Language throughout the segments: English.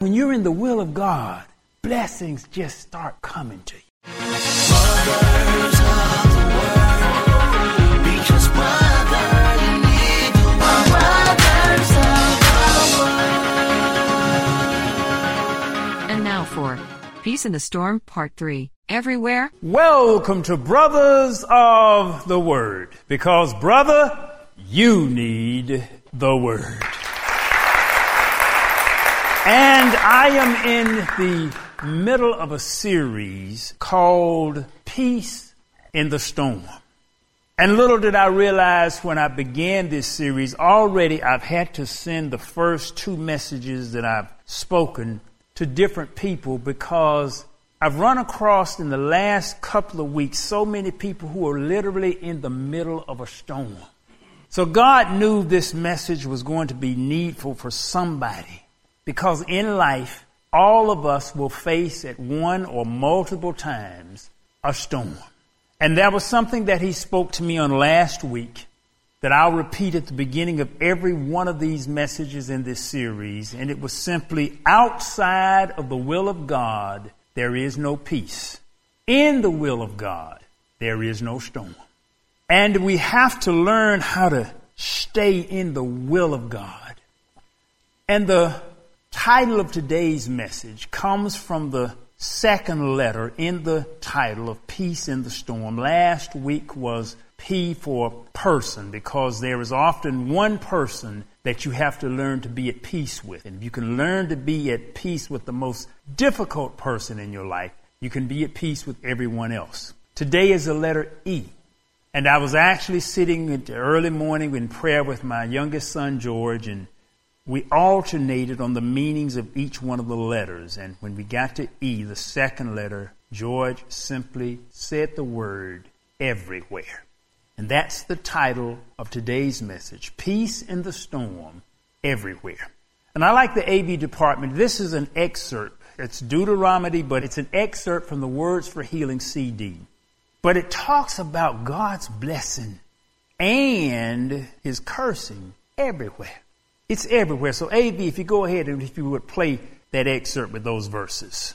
When you're in the will of God, blessings just start coming to you. And now for Peace in the Storm, Part 3. Everywhere, Welcome to Brothers of the Word. Because, brother, you need the Word. I am in the middle of a series called Peace in the Storm. And little did I realize when I began this series, already I've had to send the first two messages that I've spoken to different people because I've run across in the last couple of weeks so many people who are literally in the middle of a storm. So God knew this message was going to be needful for somebody because in life, all of us will face at one or multiple times a storm. And that was something that he spoke to me on last week that I'll repeat at the beginning of every one of these messages in this series. And it was simply outside of the will of God, there is no peace. In the will of God, there is no storm. And we have to learn how to stay in the will of God. And the title of today's message comes from the second letter in the title of Peace in the Storm. Last week was P for person because there is often one person that you have to learn to be at peace with. And if you can learn to be at peace with the most difficult person in your life. You can be at peace with everyone else. Today is the letter E. And I was actually sitting in the early morning in prayer with my youngest son, George, and we alternated on the meanings of each one of the letters. And when we got to E, the second letter, George simply said the word everywhere. And that's the title of today's message Peace in the Storm Everywhere. And I like the AV department. This is an excerpt. It's Deuteronomy, but it's an excerpt from the Words for Healing CD. But it talks about God's blessing and his cursing everywhere. It's everywhere. So, AV, if you go ahead and if you would play that excerpt with those verses.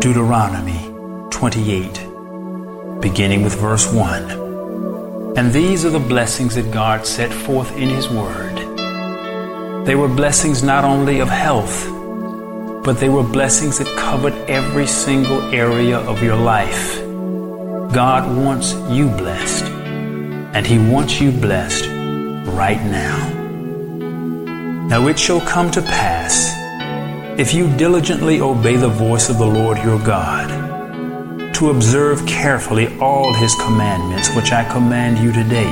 Deuteronomy 28, beginning with verse 1. And these are the blessings that God set forth in His Word. They were blessings not only of health, but they were blessings that covered every single area of your life. God wants you blessed, and He wants you blessed right now. Now it shall come to pass, if you diligently obey the voice of the Lord your God, to observe carefully all His commandments which I command you today,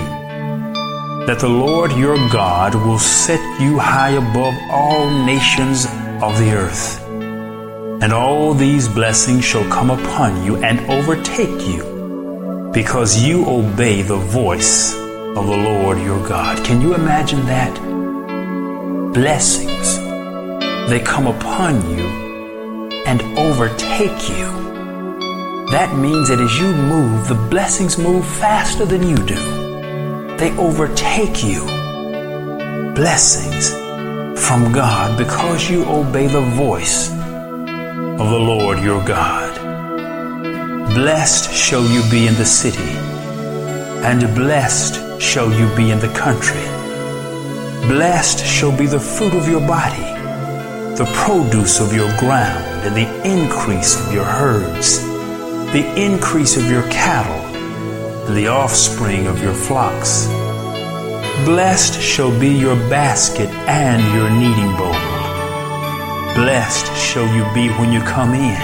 that the Lord your God will set you high above all nations of the earth. And all these blessings shall come upon you and overtake you, because you obey the voice of the Lord your God. Can you imagine that? Blessings. They come upon you and overtake you. That means that as you move, the blessings move faster than you do. They overtake you. Blessings from God because you obey the voice of the Lord your God. Blessed shall you be in the city, and blessed shall you be in the country. Blessed shall be the fruit of your body, the produce of your ground, and the increase of your herds, the increase of your cattle, and the offspring of your flocks. Blessed shall be your basket and your kneading bowl. Blessed shall you be when you come in,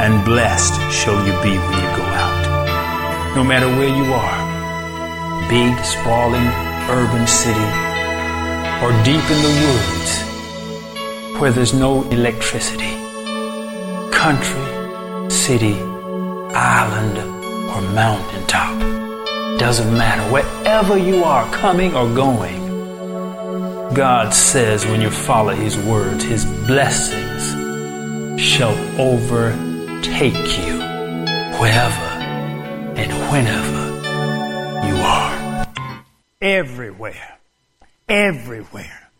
and blessed shall you be when you go out. No matter where you are, big, sprawling, urban city, or deep in the woods where there's no electricity, country, city, island, or mountaintop. Doesn't matter. Wherever you are, coming or going, God says when you follow His words, His blessings shall overtake you wherever and whenever you are. Everywhere. Everywhere.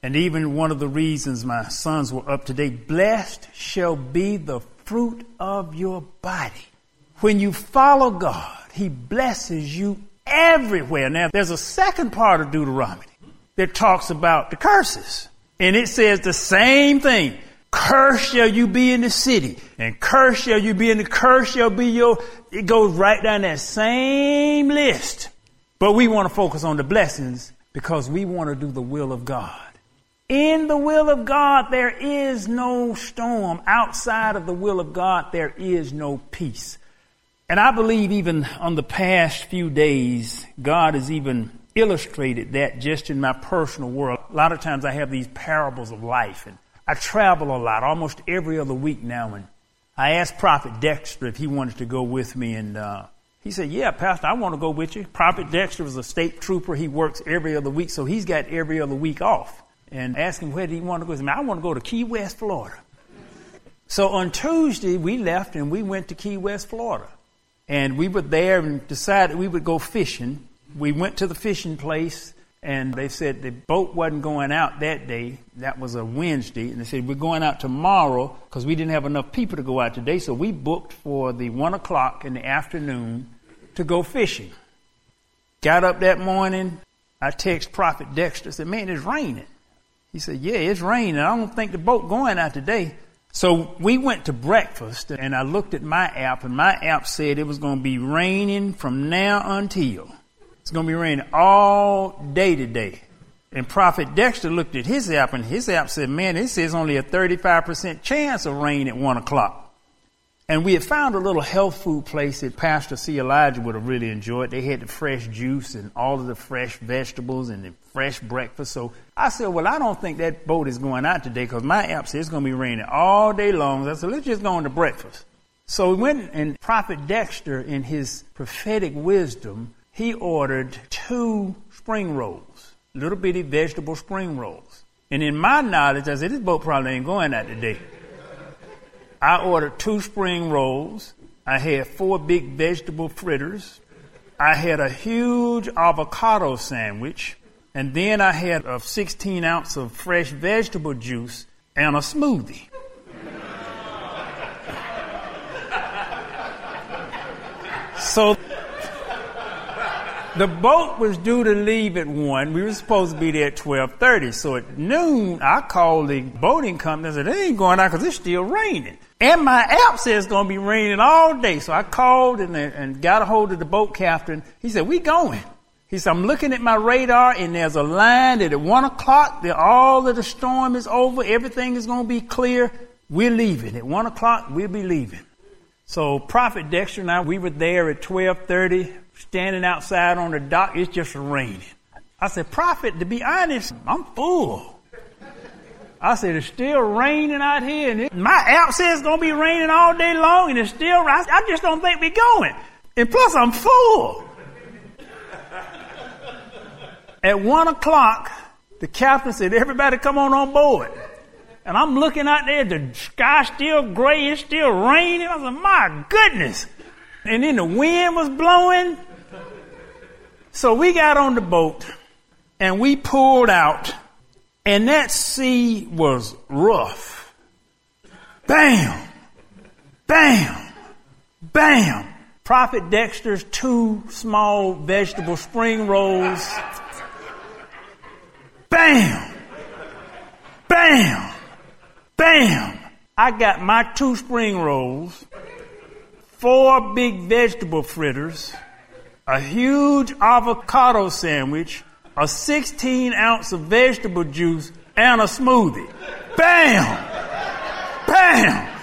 And even one of the reasons my sons were up today, blessed shall be the fruit of your body. When you follow God, He blesses you everywhere. Now, there's a second part of Deuteronomy that talks about the curses. And it says the same thing. Curse shall you be in the city, and curse shall you be in the curse shall be your, it goes right down that same list. But we want to focus on the blessings because we want to do the will of God. In the will of God, there is no storm. Outside of the will of God, there is no peace. And I believe even on the past few days, God has even illustrated that just in my personal world. A lot of times I have these parables of life and I travel a lot, almost every other week now. And I asked Prophet Dexter if he wanted to go with me and, uh, he said, yeah, Pastor, I want to go with you. Prophet Dexter was a state trooper. He works every other week, so he's got every other week off. And asked him where did he want to go. He said, I want to go to Key West, Florida. So on Tuesday, we left and we went to Key West, Florida. And we were there and decided we would go fishing we went to the fishing place and they said the boat wasn't going out that day. That was a Wednesday. And they said, we're going out tomorrow because we didn't have enough people to go out today. So we booked for the one o'clock in the afternoon to go fishing. Got up that morning. I text Prophet Dexter, said, man, it's raining. He said, yeah, it's raining. I don't think the boat going out today. So we went to breakfast and I looked at my app and my app said it was going to be raining from now until. It's going to be raining all day today. And Prophet Dexter looked at his app and his app said, man, it says only a 35% chance of rain at one o'clock. And we had found a little health food place that Pastor C. Elijah would have really enjoyed. They had the fresh juice and all of the fresh vegetables and the fresh breakfast. So I said, well, I don't think that boat is going out today because my app says it's going to be raining all day long. I said, let's just go into breakfast. So we went and Prophet Dexter in his prophetic wisdom he ordered two spring rolls, little bitty vegetable spring rolls. And in my knowledge, I said, this boat probably ain't going out today. I ordered two spring rolls. I had four big vegetable fritters. I had a huge avocado sandwich. And then I had a 16 ounce of fresh vegetable juice and a smoothie. so the boat was due to leave at 1. We were supposed to be there at 12.30. So at noon, I called the boating company and said, they ain't going out because it's still raining. And my app says it's going to be raining all day. So I called and, and got a hold of the boat captain. He said, we going. He said, I'm looking at my radar and there's a line that at 1 o'clock, that all of the storm is over. Everything is going to be clear. We're leaving. At 1 o'clock, we'll be leaving. So Prophet Dexter and I, we were there at 1230 standing outside on the dock. It's just raining. I said, Prophet, to be honest, I'm full. I said, it's still raining out here. And it, my app says it's going to be raining all day long and it's still, I, I just don't think we're going. And plus I'm full. At one o'clock, the captain said, everybody come on on board. And I'm looking out there, the sky's still gray, it's still raining. I said, my goodness. And then the wind was blowing. So we got on the boat and we pulled out and that sea was rough. Bam! Bam! Bam! Prophet Dexter's two small vegetable spring rolls. Bam! Bam! Bam! I got my two spring rolls, four big vegetable fritters, a huge avocado sandwich, a 16 ounce of vegetable juice, and a smoothie. Bam! Bam!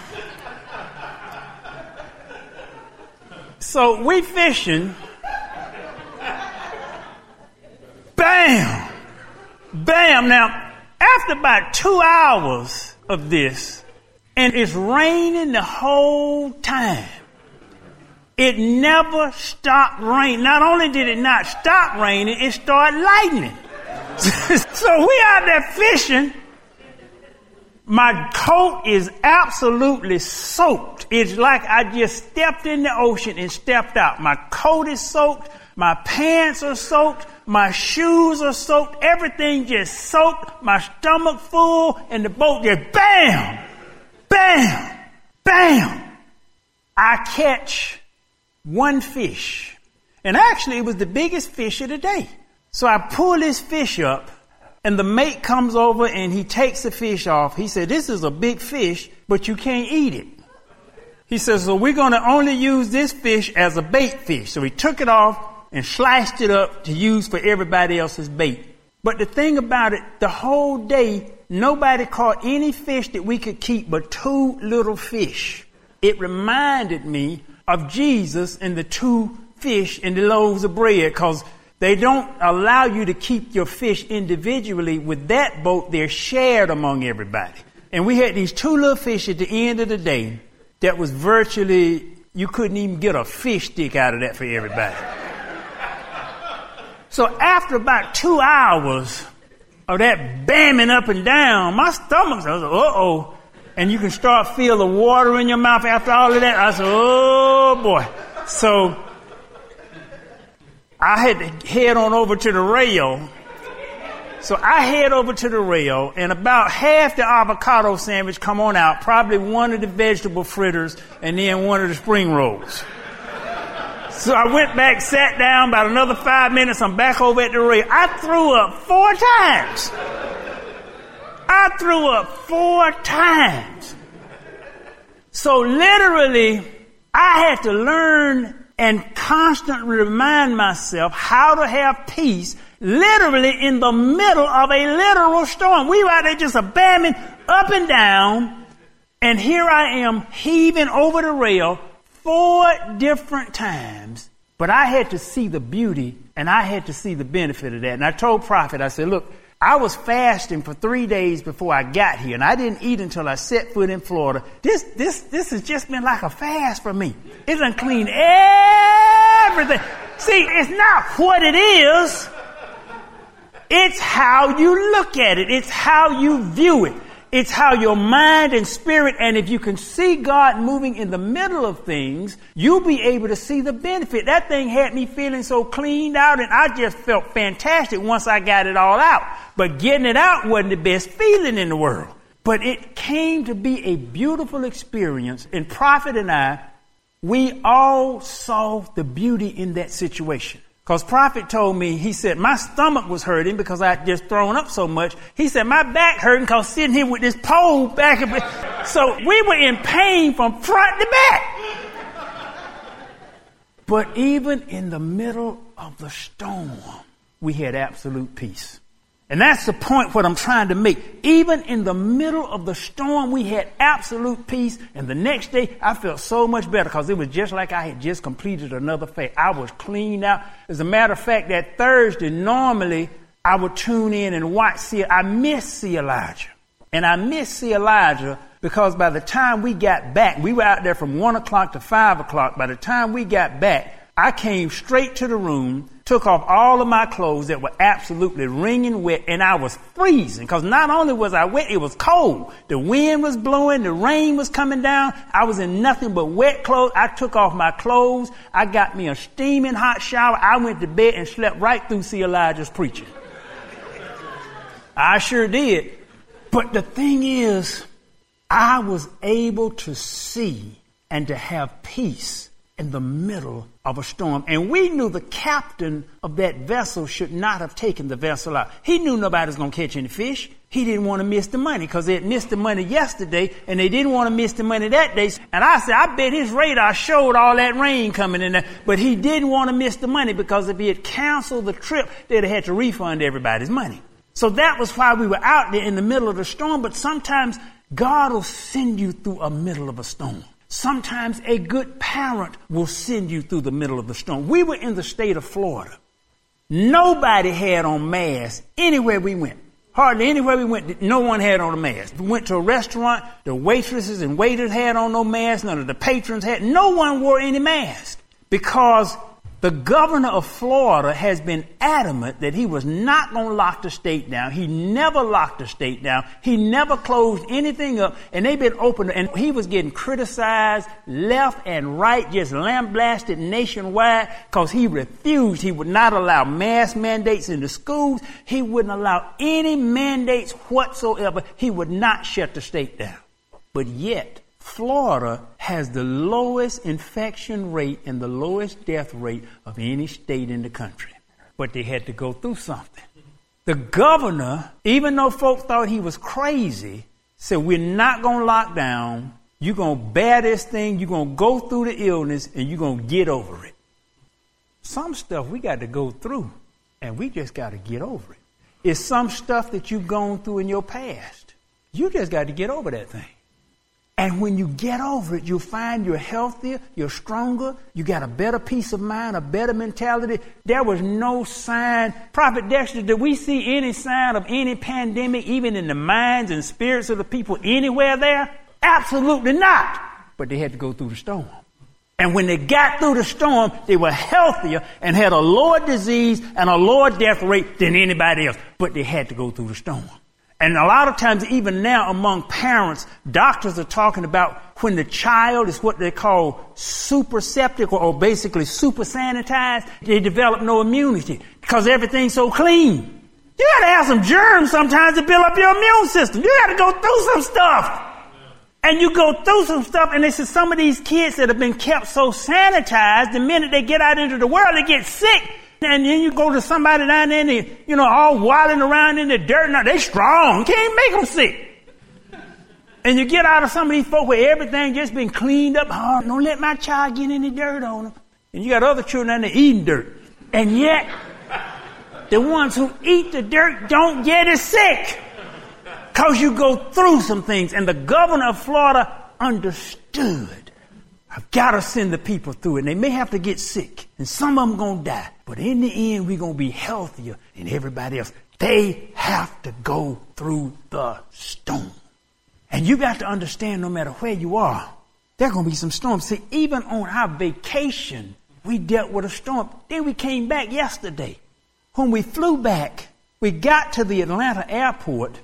So we fishing. Bam! Bam! Now, after about two hours of this, and it's raining the whole time. It never stopped raining. Not only did it not stop raining, it started lightning. so we out there fishing. My coat is absolutely soaked. It's like I just stepped in the ocean and stepped out. My coat is soaked. My pants are soaked. My shoes are soaked. Everything just soaked. My stomach full and the boat just bam, bam, bam. I catch one fish. And actually it was the biggest fish of the day. So I pull this fish up and the mate comes over and he takes the fish off. He said, this is a big fish, but you can't eat it. He says, so we're going to only use this fish as a bait fish. So he took it off and sliced it up to use for everybody else's bait. But the thing about it, the whole day, nobody caught any fish that we could keep but two little fish. It reminded me of Jesus and the two fish and the loaves of bread because they don't allow you to keep your fish individually. With that boat, they're shared among everybody. And we had these two little fish at the end of the day that was virtually, you couldn't even get a fish stick out of that for everybody. so after about two hours of that bamming up and down, my stomach was, uh oh. And you can start feel the water in your mouth after all of that. I said, oh boy. So I had to head on over to the rail. So I head over to the rail and about half the avocado sandwich come on out, probably one of the vegetable fritters and then one of the spring rolls. So I went back, sat down, about another five minutes, I'm back over at the rail. I threw up four times. I threw up four times. So literally, I had to learn and constantly remind myself how to have peace literally in the middle of a literal storm. We were out there just a bamming up and down, and here I am heaving over the rail four different times. But I had to see the beauty and I had to see the benefit of that. And I told Prophet, I said, look, I was fasting for three days before I got here, and I didn't eat until I set foot in Florida. This, this, this has just been like a fast for me. It's unclean everything. See, it's not what it is. It's how you look at it. It's how you view it. It's how your mind and spirit, and if you can see God moving in the middle of things, you'll be able to see the benefit. That thing had me feeling so cleaned out, and I just felt fantastic once I got it all out. But getting it out wasn't the best feeling in the world. But it came to be a beautiful experience, and Prophet and I, we all saw the beauty in that situation. Because prophet told me, he said, my stomach was hurting because I had just thrown up so much. He said, my back hurting because sitting here with this pole back. So we were in pain from front to back. But even in the middle of the storm, we had absolute peace. And that's the point what I'm trying to make. Even in the middle of the storm, we had absolute peace. And the next day, I felt so much better because it was just like I had just completed another fast. I was cleaned out. As a matter of fact, that Thursday, normally I would tune in and watch see, I miss C. Elijah. And I miss C. Elijah because by the time we got back, we were out there from one o'clock to five o'clock. By the time we got back, I came straight to the room, took off all of my clothes that were absolutely wringing wet, and I was freezing because not only was I wet, it was cold. The wind was blowing, the rain was coming down. I was in nothing but wet clothes. I took off my clothes. I got me a steaming hot shower. I went to bed and slept right through C. Elijah's preaching. I sure did. But the thing is, I was able to see and to have peace in the middle of a storm. And we knew the captain of that vessel should not have taken the vessel out. He knew nobody was going to catch any fish. He didn't want to miss the money because they had missed the money yesterday and they didn't want to miss the money that day. And I said, I bet his radar showed all that rain coming in there, but he didn't want to miss the money because if he had canceled the trip, they'd have had to refund everybody's money. So that was why we were out there in the middle of the storm, but sometimes God will send you through a middle of a storm. Sometimes a good parent will send you through the middle of the storm. We were in the state of Florida. Nobody had on masks anywhere we went. Hardly anywhere we went, no one had on a mask. We went to a restaurant, the waitresses and waiters had on no masks, none of the patrons had, no one wore any mask. Because The governor of Florida has been adamant that he was not going to lock the state down. He never locked the state down. He never closed anything up. And they've been open. And he was getting criticized left and right, just lambasted nationwide because he refused. He would not allow mass mandates in the schools. He wouldn't allow any mandates whatsoever. He would not shut the state down. But yet, Florida has the lowest infection rate and the lowest death rate of any state in the country. But they had to go through something. The governor, even though folks thought he was crazy, said, We're not going to lock down. You're going to bear this thing. You're going to go through the illness and you're going to get over it. Some stuff we got to go through and we just got to get over it. It's some stuff that you've gone through in your past. You just got to get over that thing. And when you get over it, you'll find you're healthier, you're stronger, you got a better peace of mind, a better mentality. There was no sign. Prophet Dexter, did we see any sign of any pandemic, even in the minds and spirits of the people anywhere there? Absolutely not. But they had to go through the storm. And when they got through the storm, they were healthier and had a lower disease and a lower death rate than anybody else. But they had to go through the storm. And a lot of times, even now among parents, doctors are talking about when the child is what they call super septic or, basically super sanitized, they develop no immunity because everything's so clean. You gotta have some germs sometimes to build up your immune system. You gotta go through some stuff. And you go through some stuff, and this is some of these kids that have been kept so sanitized, the minute they get out into the world, they get sick and then you go to somebody down there and they, you know, all wilding around in the dirt. Now they strong. Can't make them sick. And you get out of some of these folk where everything just been cleaned up. Oh, don't let my child get any dirt on them. And you got other children down there eating dirt. And yet, the ones who eat the dirt don't get as sick. Cause you go through some things. And the governor of Florida understood I've got to send the people through it. And they may have to get sick, and some of them going to die. But in the end, we're going to be healthier than everybody else. They have to go through the storm. And you got to understand no matter where you are, there are going to be some storms. See, even on our vacation, we dealt with a storm. Then we came back yesterday. When we flew back, we got to the Atlanta airport.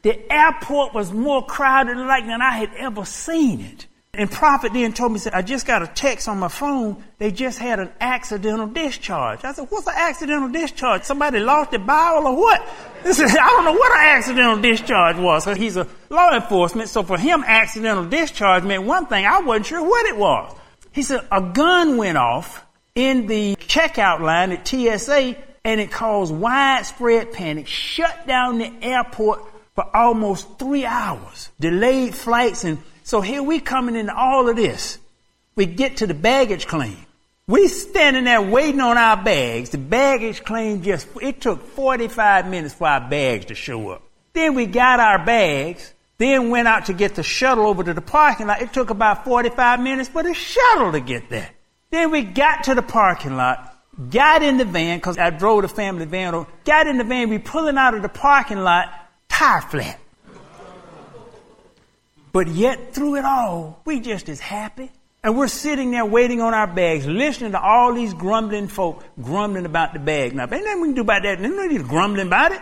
The airport was more crowded like than I had ever seen it. And Prophet then told me, said, I just got a text on my phone. They just had an accidental discharge. I said, what's an accidental discharge? Somebody lost their bowel or what? He said, I don't know what an accidental discharge was. So he's a law enforcement. So for him, accidental discharge meant one thing. I wasn't sure what it was. He said, a gun went off in the checkout line at TSA and it caused widespread panic, shut down the airport for almost three hours, delayed flights and so here we coming into all of this. We get to the baggage claim. We standing there waiting on our bags. The baggage claim just, it took 45 minutes for our bags to show up. Then we got our bags, then went out to get the shuttle over to the parking lot. It took about 45 minutes for the shuttle to get there. Then we got to the parking lot, got in the van, cause I drove the family van, got in the van, we pulling out of the parking lot, tire flat. But yet, through it all, we just as happy. And we're sitting there waiting on our bags, listening to all these grumbling folk grumbling about the bag. Now, ain't nothing we can do about that. Ain't nobody grumbling about it.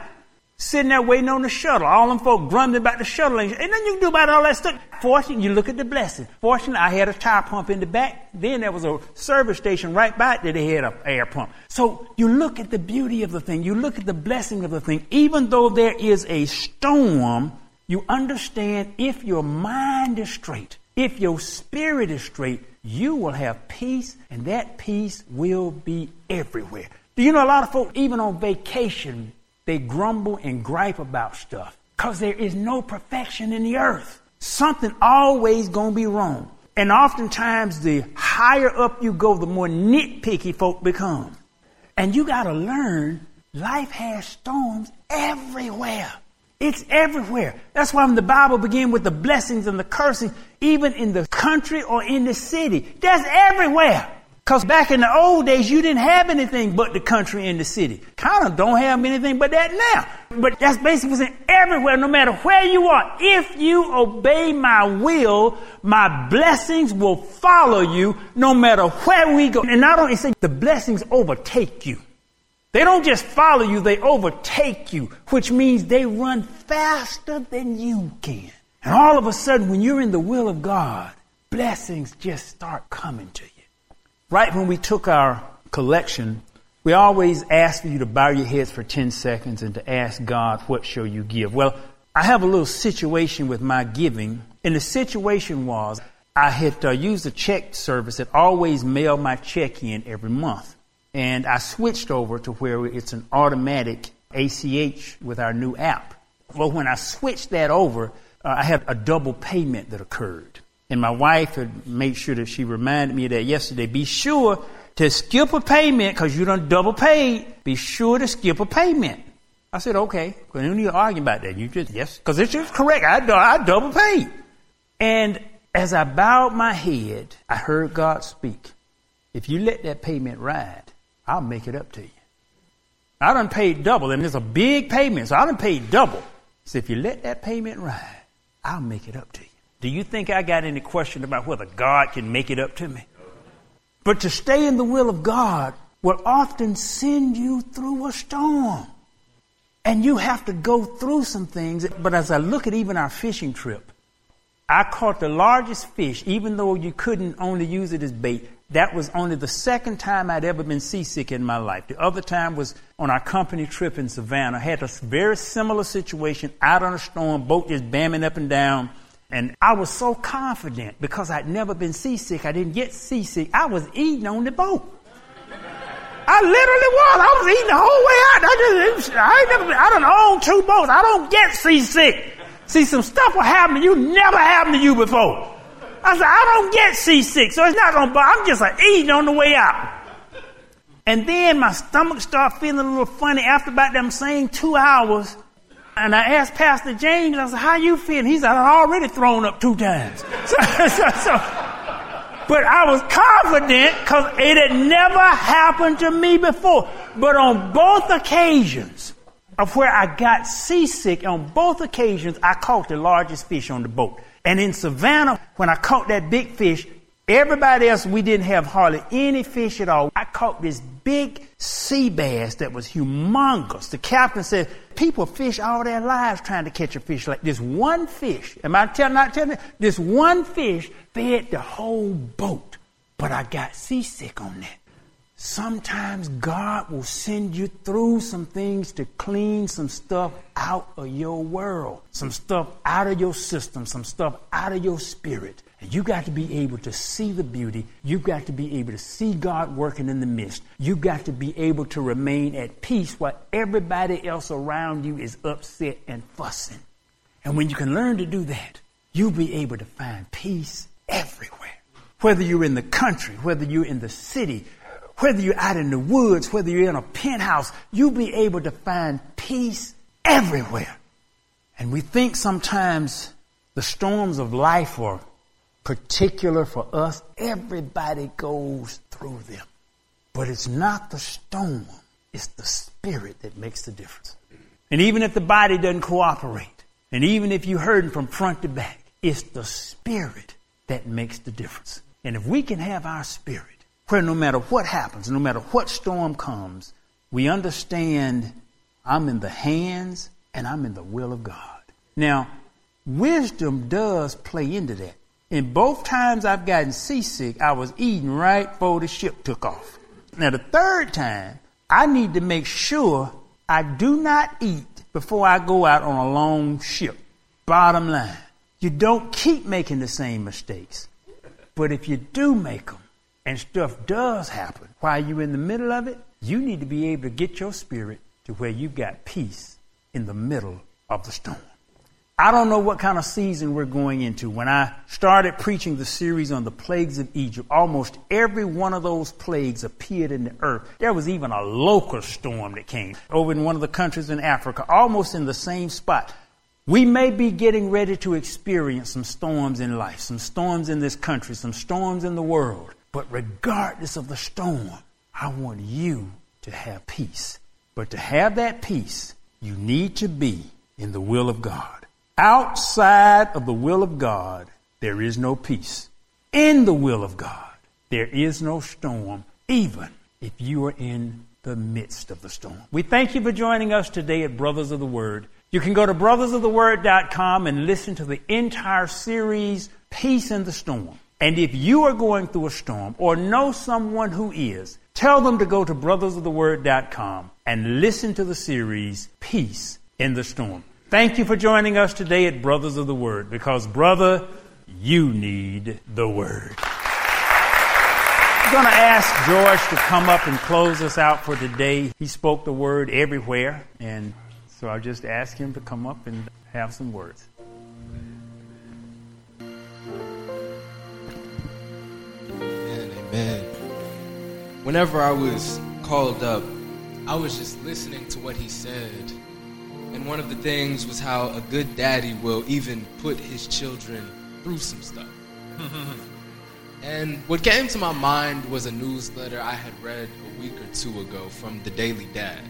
Sitting there waiting on the shuttle. All them folk grumbling about the shuttle. Ain't nothing you can do about all that stuff. Fortunately, you look at the blessing. Fortunately, I had a tire pump in the back. Then there was a service station right by it that they had an air pump. So you look at the beauty of the thing. You look at the blessing of the thing. Even though there is a storm, you understand if your mind is straight, if your spirit is straight, you will have peace, and that peace will be everywhere. Do you know a lot of folks, even on vacation, they grumble and gripe about stuff because there is no perfection in the earth. Something always gonna be wrong. And oftentimes, the higher up you go, the more nitpicky folk become. And you gotta learn life has storms everywhere. It's everywhere. That's why the Bible begins with the blessings and the cursing, even in the country or in the city, that's everywhere. Because back in the old days, you didn't have anything but the country and the city. Kind of don't have anything but that now. But that's basically saying everywhere, no matter where you are. If you obey my will, my blessings will follow you no matter where we go. And not only say the blessings overtake you. They don't just follow you, they overtake you, which means they run faster than you can. And all of a sudden, when you're in the will of God, blessings just start coming to you. Right when we took our collection, we always ask for you to bow your heads for 10 seconds and to ask God, what shall you give? Well, I have a little situation with my giving. And the situation was I had uh, used a check service that always mailed my check in every month. And I switched over to where it's an automatic ACH with our new app. Well, when I switched that over, uh, I had a double payment that occurred. And my wife had made sure that she reminded me of that yesterday. Be sure to skip a payment because you done double paid. Be sure to skip a payment. I said, okay. We don't need to argue about that. You just, yes, because it's just correct. I, I double paid. And as I bowed my head, I heard God speak. If you let that payment ride, I'll make it up to you. I done paid double, and it's a big payment, so I done paid double. So if you let that payment ride, I'll make it up to you. Do you think I got any question about whether God can make it up to me? But to stay in the will of God will often send you through a storm. And you have to go through some things. But as I look at even our fishing trip, I caught the largest fish, even though you couldn't only use it as bait. That was only the second time I'd ever been seasick in my life. The other time was on our company trip in Savannah. I had a very similar situation out on a storm, boat just bamming up and down. And I was so confident because I'd never been seasick. I didn't get seasick. I was eating on the boat. I literally was. I was eating the whole way out. I just, I ain't never been, I don't own two boats. I don't get seasick. See, some stuff will happen to you never happened to you before. I said, I don't get seasick, so it's not gonna bother. I'm just like eating on the way out. And then my stomach started feeling a little funny after about them same two hours. And I asked Pastor James, I said, how you feeling? He said, I've already thrown up two times. So, so, so, but I was confident because it had never happened to me before. But on both occasions of where I got seasick, on both occasions, I caught the largest fish on the boat. And in Savannah, when I caught that big fish, everybody else, we didn't have hardly any fish at all. I caught this big sea bass that was humongous. The captain said, people fish all their lives trying to catch a fish like this one fish. Am I tell, not telling you? This one fish fed the whole boat. But I got seasick on that. Sometimes God will send you through some things to clean some stuff out of your world, some stuff out of your system, some stuff out of your spirit. And you got to be able to see the beauty. You've got to be able to see God working in the midst. You've got to be able to remain at peace while everybody else around you is upset and fussing. And when you can learn to do that, you'll be able to find peace everywhere. Whether you're in the country, whether you're in the city, whether you're out in the woods, whether you're in a penthouse, you'll be able to find peace everywhere. And we think sometimes the storms of life are particular for us. Everybody goes through them. But it's not the storm, it's the spirit that makes the difference. And even if the body doesn't cooperate, and even if you're hurting from front to back, it's the spirit that makes the difference. And if we can have our spirit, where no matter what happens, no matter what storm comes, we understand I'm in the hands and I'm in the will of God. Now, wisdom does play into that. In both times I've gotten seasick, I was eating right before the ship took off. Now, the third time, I need to make sure I do not eat before I go out on a long ship. Bottom line, you don't keep making the same mistakes. But if you do make them, and stuff does happen while you're in the middle of it, you need to be able to get your spirit to where you've got peace in the middle of the storm. I don't know what kind of season we're going into. When I started preaching the series on the plagues of Egypt, almost every one of those plagues appeared in the earth. There was even a locust storm that came over in one of the countries in Africa, almost in the same spot. We may be getting ready to experience some storms in life, some storms in this country, some storms in the world. But regardless of the storm, I want you to have peace. But to have that peace, you need to be in the will of God. Outside of the will of God, there is no peace. In the will of God, there is no storm, even if you are in the midst of the storm. We thank you for joining us today at Brothers of the Word. You can go to brothersoftheword.com and listen to the entire series, Peace in the Storm. And if you are going through a storm or know someone who is, tell them to go to brothersoftheword.com and listen to the series, Peace in the Storm. Thank you for joining us today at Brothers of the Word because, brother, you need the Word. I'm going to ask George to come up and close us out for today. He spoke the Word everywhere, and so I'll just ask him to come up and have some words. Whenever I was called up, I was just listening to what he said. And one of the things was how a good daddy will even put his children through some stuff. and what came to my mind was a newsletter I had read a week or two ago from the Daily Dad.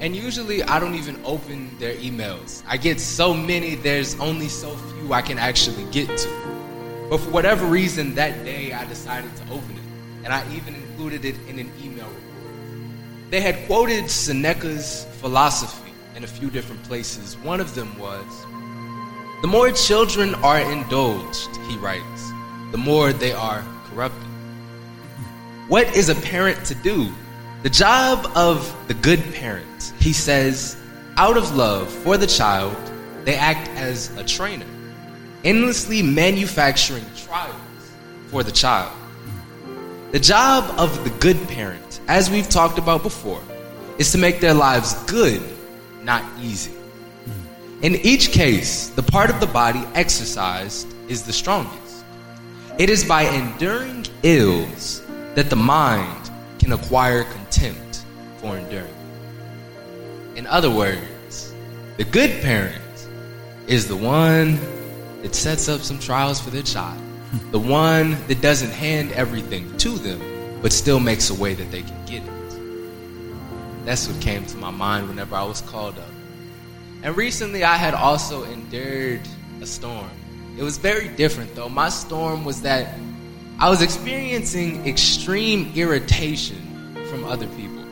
And usually I don't even open their emails. I get so many, there's only so few I can actually get to. But for whatever reason, that day I decided to open it. And I even included it in an email report. They had quoted Seneca's philosophy in a few different places. One of them was The more children are indulged, he writes, the more they are corrupted. What is a parent to do? The job of the good parent, he says, out of love for the child, they act as a trainer, endlessly manufacturing trials for the child. The job of the good parent, as we've talked about before, is to make their lives good, not easy. In each case, the part of the body exercised is the strongest. It is by enduring ills that the mind can acquire contempt for enduring. In other words, the good parent is the one that sets up some trials for their child, the one that doesn't hand everything to them, but still makes a way that they can get it. That's what came to my mind whenever I was called up. And recently I had also endured a storm. It was very different though. My storm was that I was experiencing extreme irritation from other people.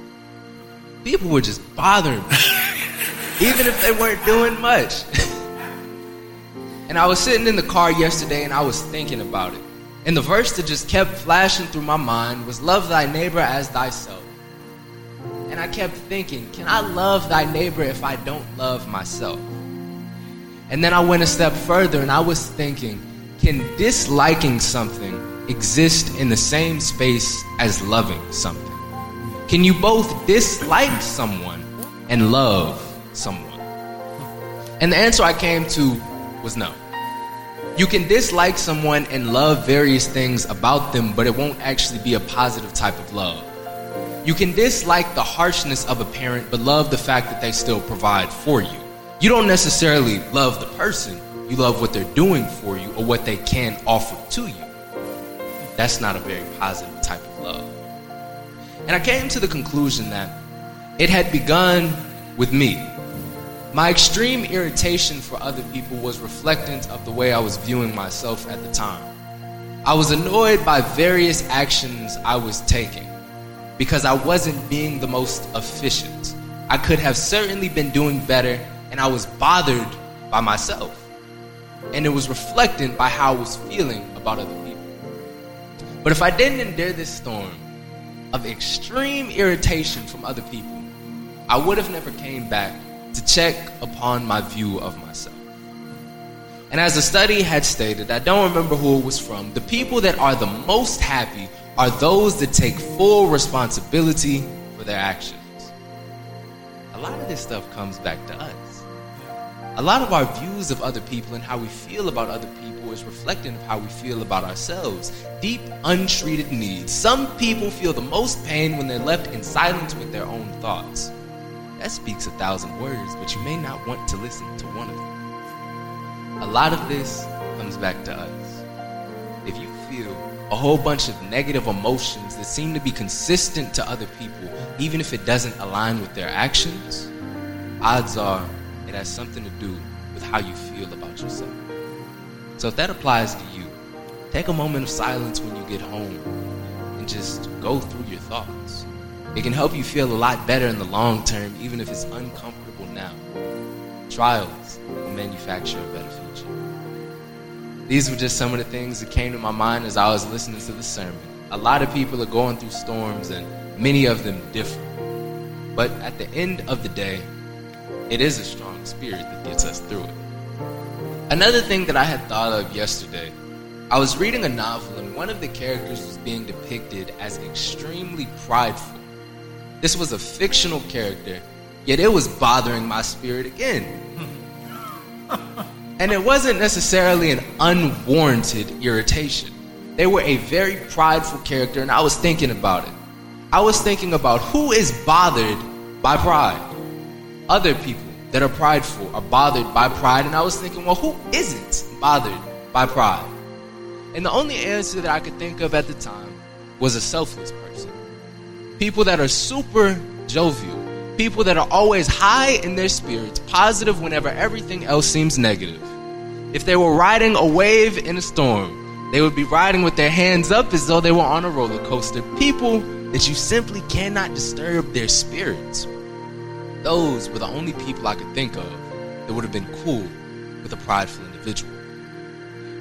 People were just bothering me, even if they weren't doing much. and I was sitting in the car yesterday and I was thinking about it. And the verse that just kept flashing through my mind was Love thy neighbor as thyself. And I kept thinking, can I love thy neighbor if I don't love myself? And then I went a step further and I was thinking, can disliking something exist in the same space as loving something? Can you both dislike someone and love someone? And the answer I came to was no. You can dislike someone and love various things about them, but it won't actually be a positive type of love. You can dislike the harshness of a parent, but love the fact that they still provide for you. You don't necessarily love the person, you love what they're doing for you or what they can offer to you. That's not a very positive type of love. And I came to the conclusion that it had begun with me. My extreme irritation for other people was reflectant of the way I was viewing myself at the time. I was annoyed by various actions I was taking because I wasn't being the most efficient. I could have certainly been doing better, and I was bothered by myself. And it was reflected by how I was feeling about other people. But if I didn't endure this storm of extreme irritation from other people, I would have never came back to check upon my view of myself. And as the study had stated, I don't remember who it was from, the people that are the most happy are those that take full responsibility for their actions. A lot of this stuff comes back to us. A lot of our views of other people and how we feel about other people is reflecting of how we feel about ourselves. Deep, untreated needs. Some people feel the most pain when they're left in silence with their own thoughts. That speaks a thousand words, but you may not want to listen to one of them. A lot of this comes back to us. If you feel a whole bunch of negative emotions that seem to be consistent to other people, even if it doesn't align with their actions, odds are it has something to do with how you feel about yourself. So if that applies to you, take a moment of silence when you get home and just go through your thoughts. It can help you feel a lot better in the long term, even if it's uncomfortable now. Trials will manufacture a better future. These were just some of the things that came to my mind as I was listening to the sermon. A lot of people are going through storms, and many of them differ. But at the end of the day, it is a strong spirit that gets us through it. Another thing that I had thought of yesterday, I was reading a novel, and one of the characters was being depicted as extremely prideful. This was a fictional character, yet it was bothering my spirit again. and it wasn't necessarily an unwarranted irritation. They were a very prideful character, and I was thinking about it. I was thinking about who is bothered by pride. Other people that are prideful are bothered by pride, and I was thinking, well, who isn't bothered by pride? And the only answer that I could think of at the time was a selfless person. People that are super jovial, people that are always high in their spirits, positive whenever everything else seems negative. If they were riding a wave in a storm, they would be riding with their hands up as though they were on a roller coaster. People that you simply cannot disturb their spirits. Those were the only people I could think of that would have been cool with a prideful individual.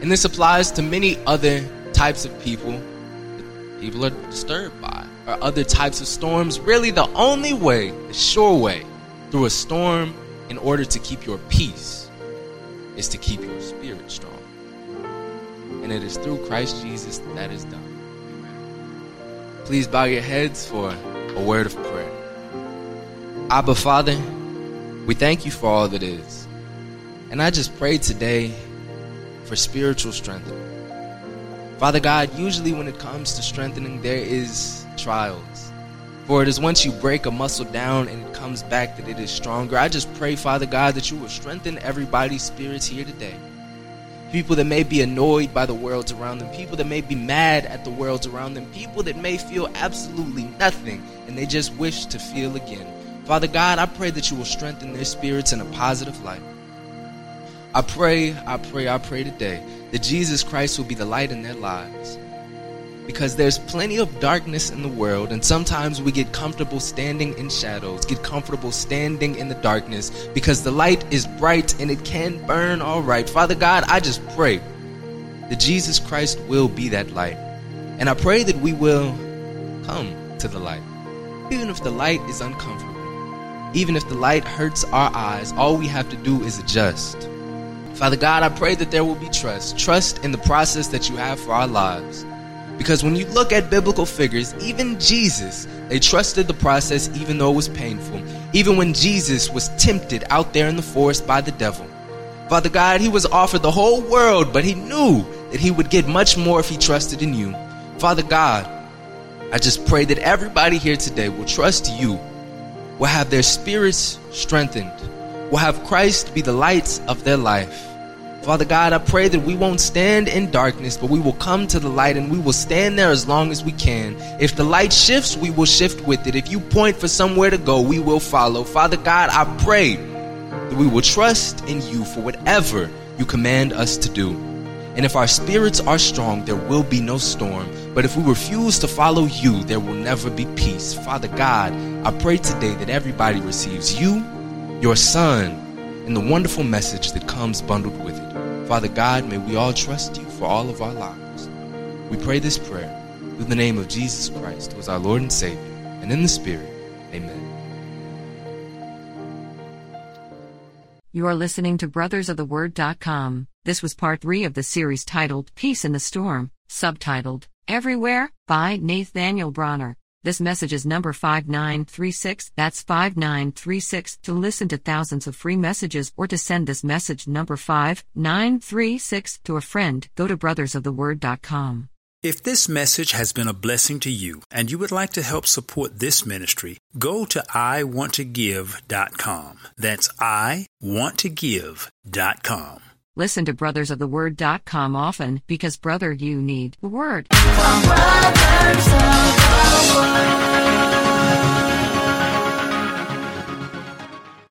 And this applies to many other types of people that people are disturbed by, or other types of storms. Really, the only way, the sure way, through a storm in order to keep your peace is to keep your spirit strong. And it is through Christ Jesus that, is done. Please bow your heads for a word of prayer. Abba, Father, we thank you for all that is. And I just pray today for spiritual strengthening. Father God, usually when it comes to strengthening, there is trials. For it is once you break a muscle down and it comes back that it is stronger. I just pray, Father God, that you will strengthen everybody's spirits here today. People that may be annoyed by the worlds around them, people that may be mad at the worlds around them, people that may feel absolutely nothing and they just wish to feel again. Father God, I pray that you will strengthen their spirits in a positive light. I pray, I pray, I pray today that Jesus Christ will be the light in their lives. Because there's plenty of darkness in the world, and sometimes we get comfortable standing in shadows, get comfortable standing in the darkness, because the light is bright and it can burn all right. Father God, I just pray that Jesus Christ will be that light. And I pray that we will come to the light, even if the light is uncomfortable. Even if the light hurts our eyes, all we have to do is adjust. Father God, I pray that there will be trust. Trust in the process that you have for our lives. Because when you look at biblical figures, even Jesus, they trusted the process even though it was painful. Even when Jesus was tempted out there in the forest by the devil. Father God, he was offered the whole world, but he knew that he would get much more if he trusted in you. Father God, I just pray that everybody here today will trust you, will have their spirits strengthened, will have Christ be the light of their life. Father God, I pray that we won't stand in darkness, but we will come to the light and we will stand there as long as we can. If the light shifts, we will shift with it. If you point for somewhere to go, we will follow. Father God, I pray that we will trust in you for whatever you command us to do. And if our spirits are strong, there will be no storm. But if we refuse to follow you, there will never be peace. Father God, I pray today that everybody receives you, your Son, and the wonderful message that comes bundled with it. Father God, may we all trust you for all of our lives. We pray this prayer through the name of Jesus Christ, who is our Lord and Savior, and in the Spirit. Amen. You are listening to brothersoftheword.com. This was part 3 of the series titled Peace in the Storm, subtitled Everywhere by Nathaniel Bronner. This message is number 5936. That's 5936. To listen to thousands of free messages or to send this message number 5936 to a friend, go to brothersoftheword.com. If this message has been a blessing to you and you would like to help support this ministry, go to iwanttogive.com. That's iwanttogive.com. Listen to brothersoftheword.com often because, brother, you need the word. Brothers of the Word.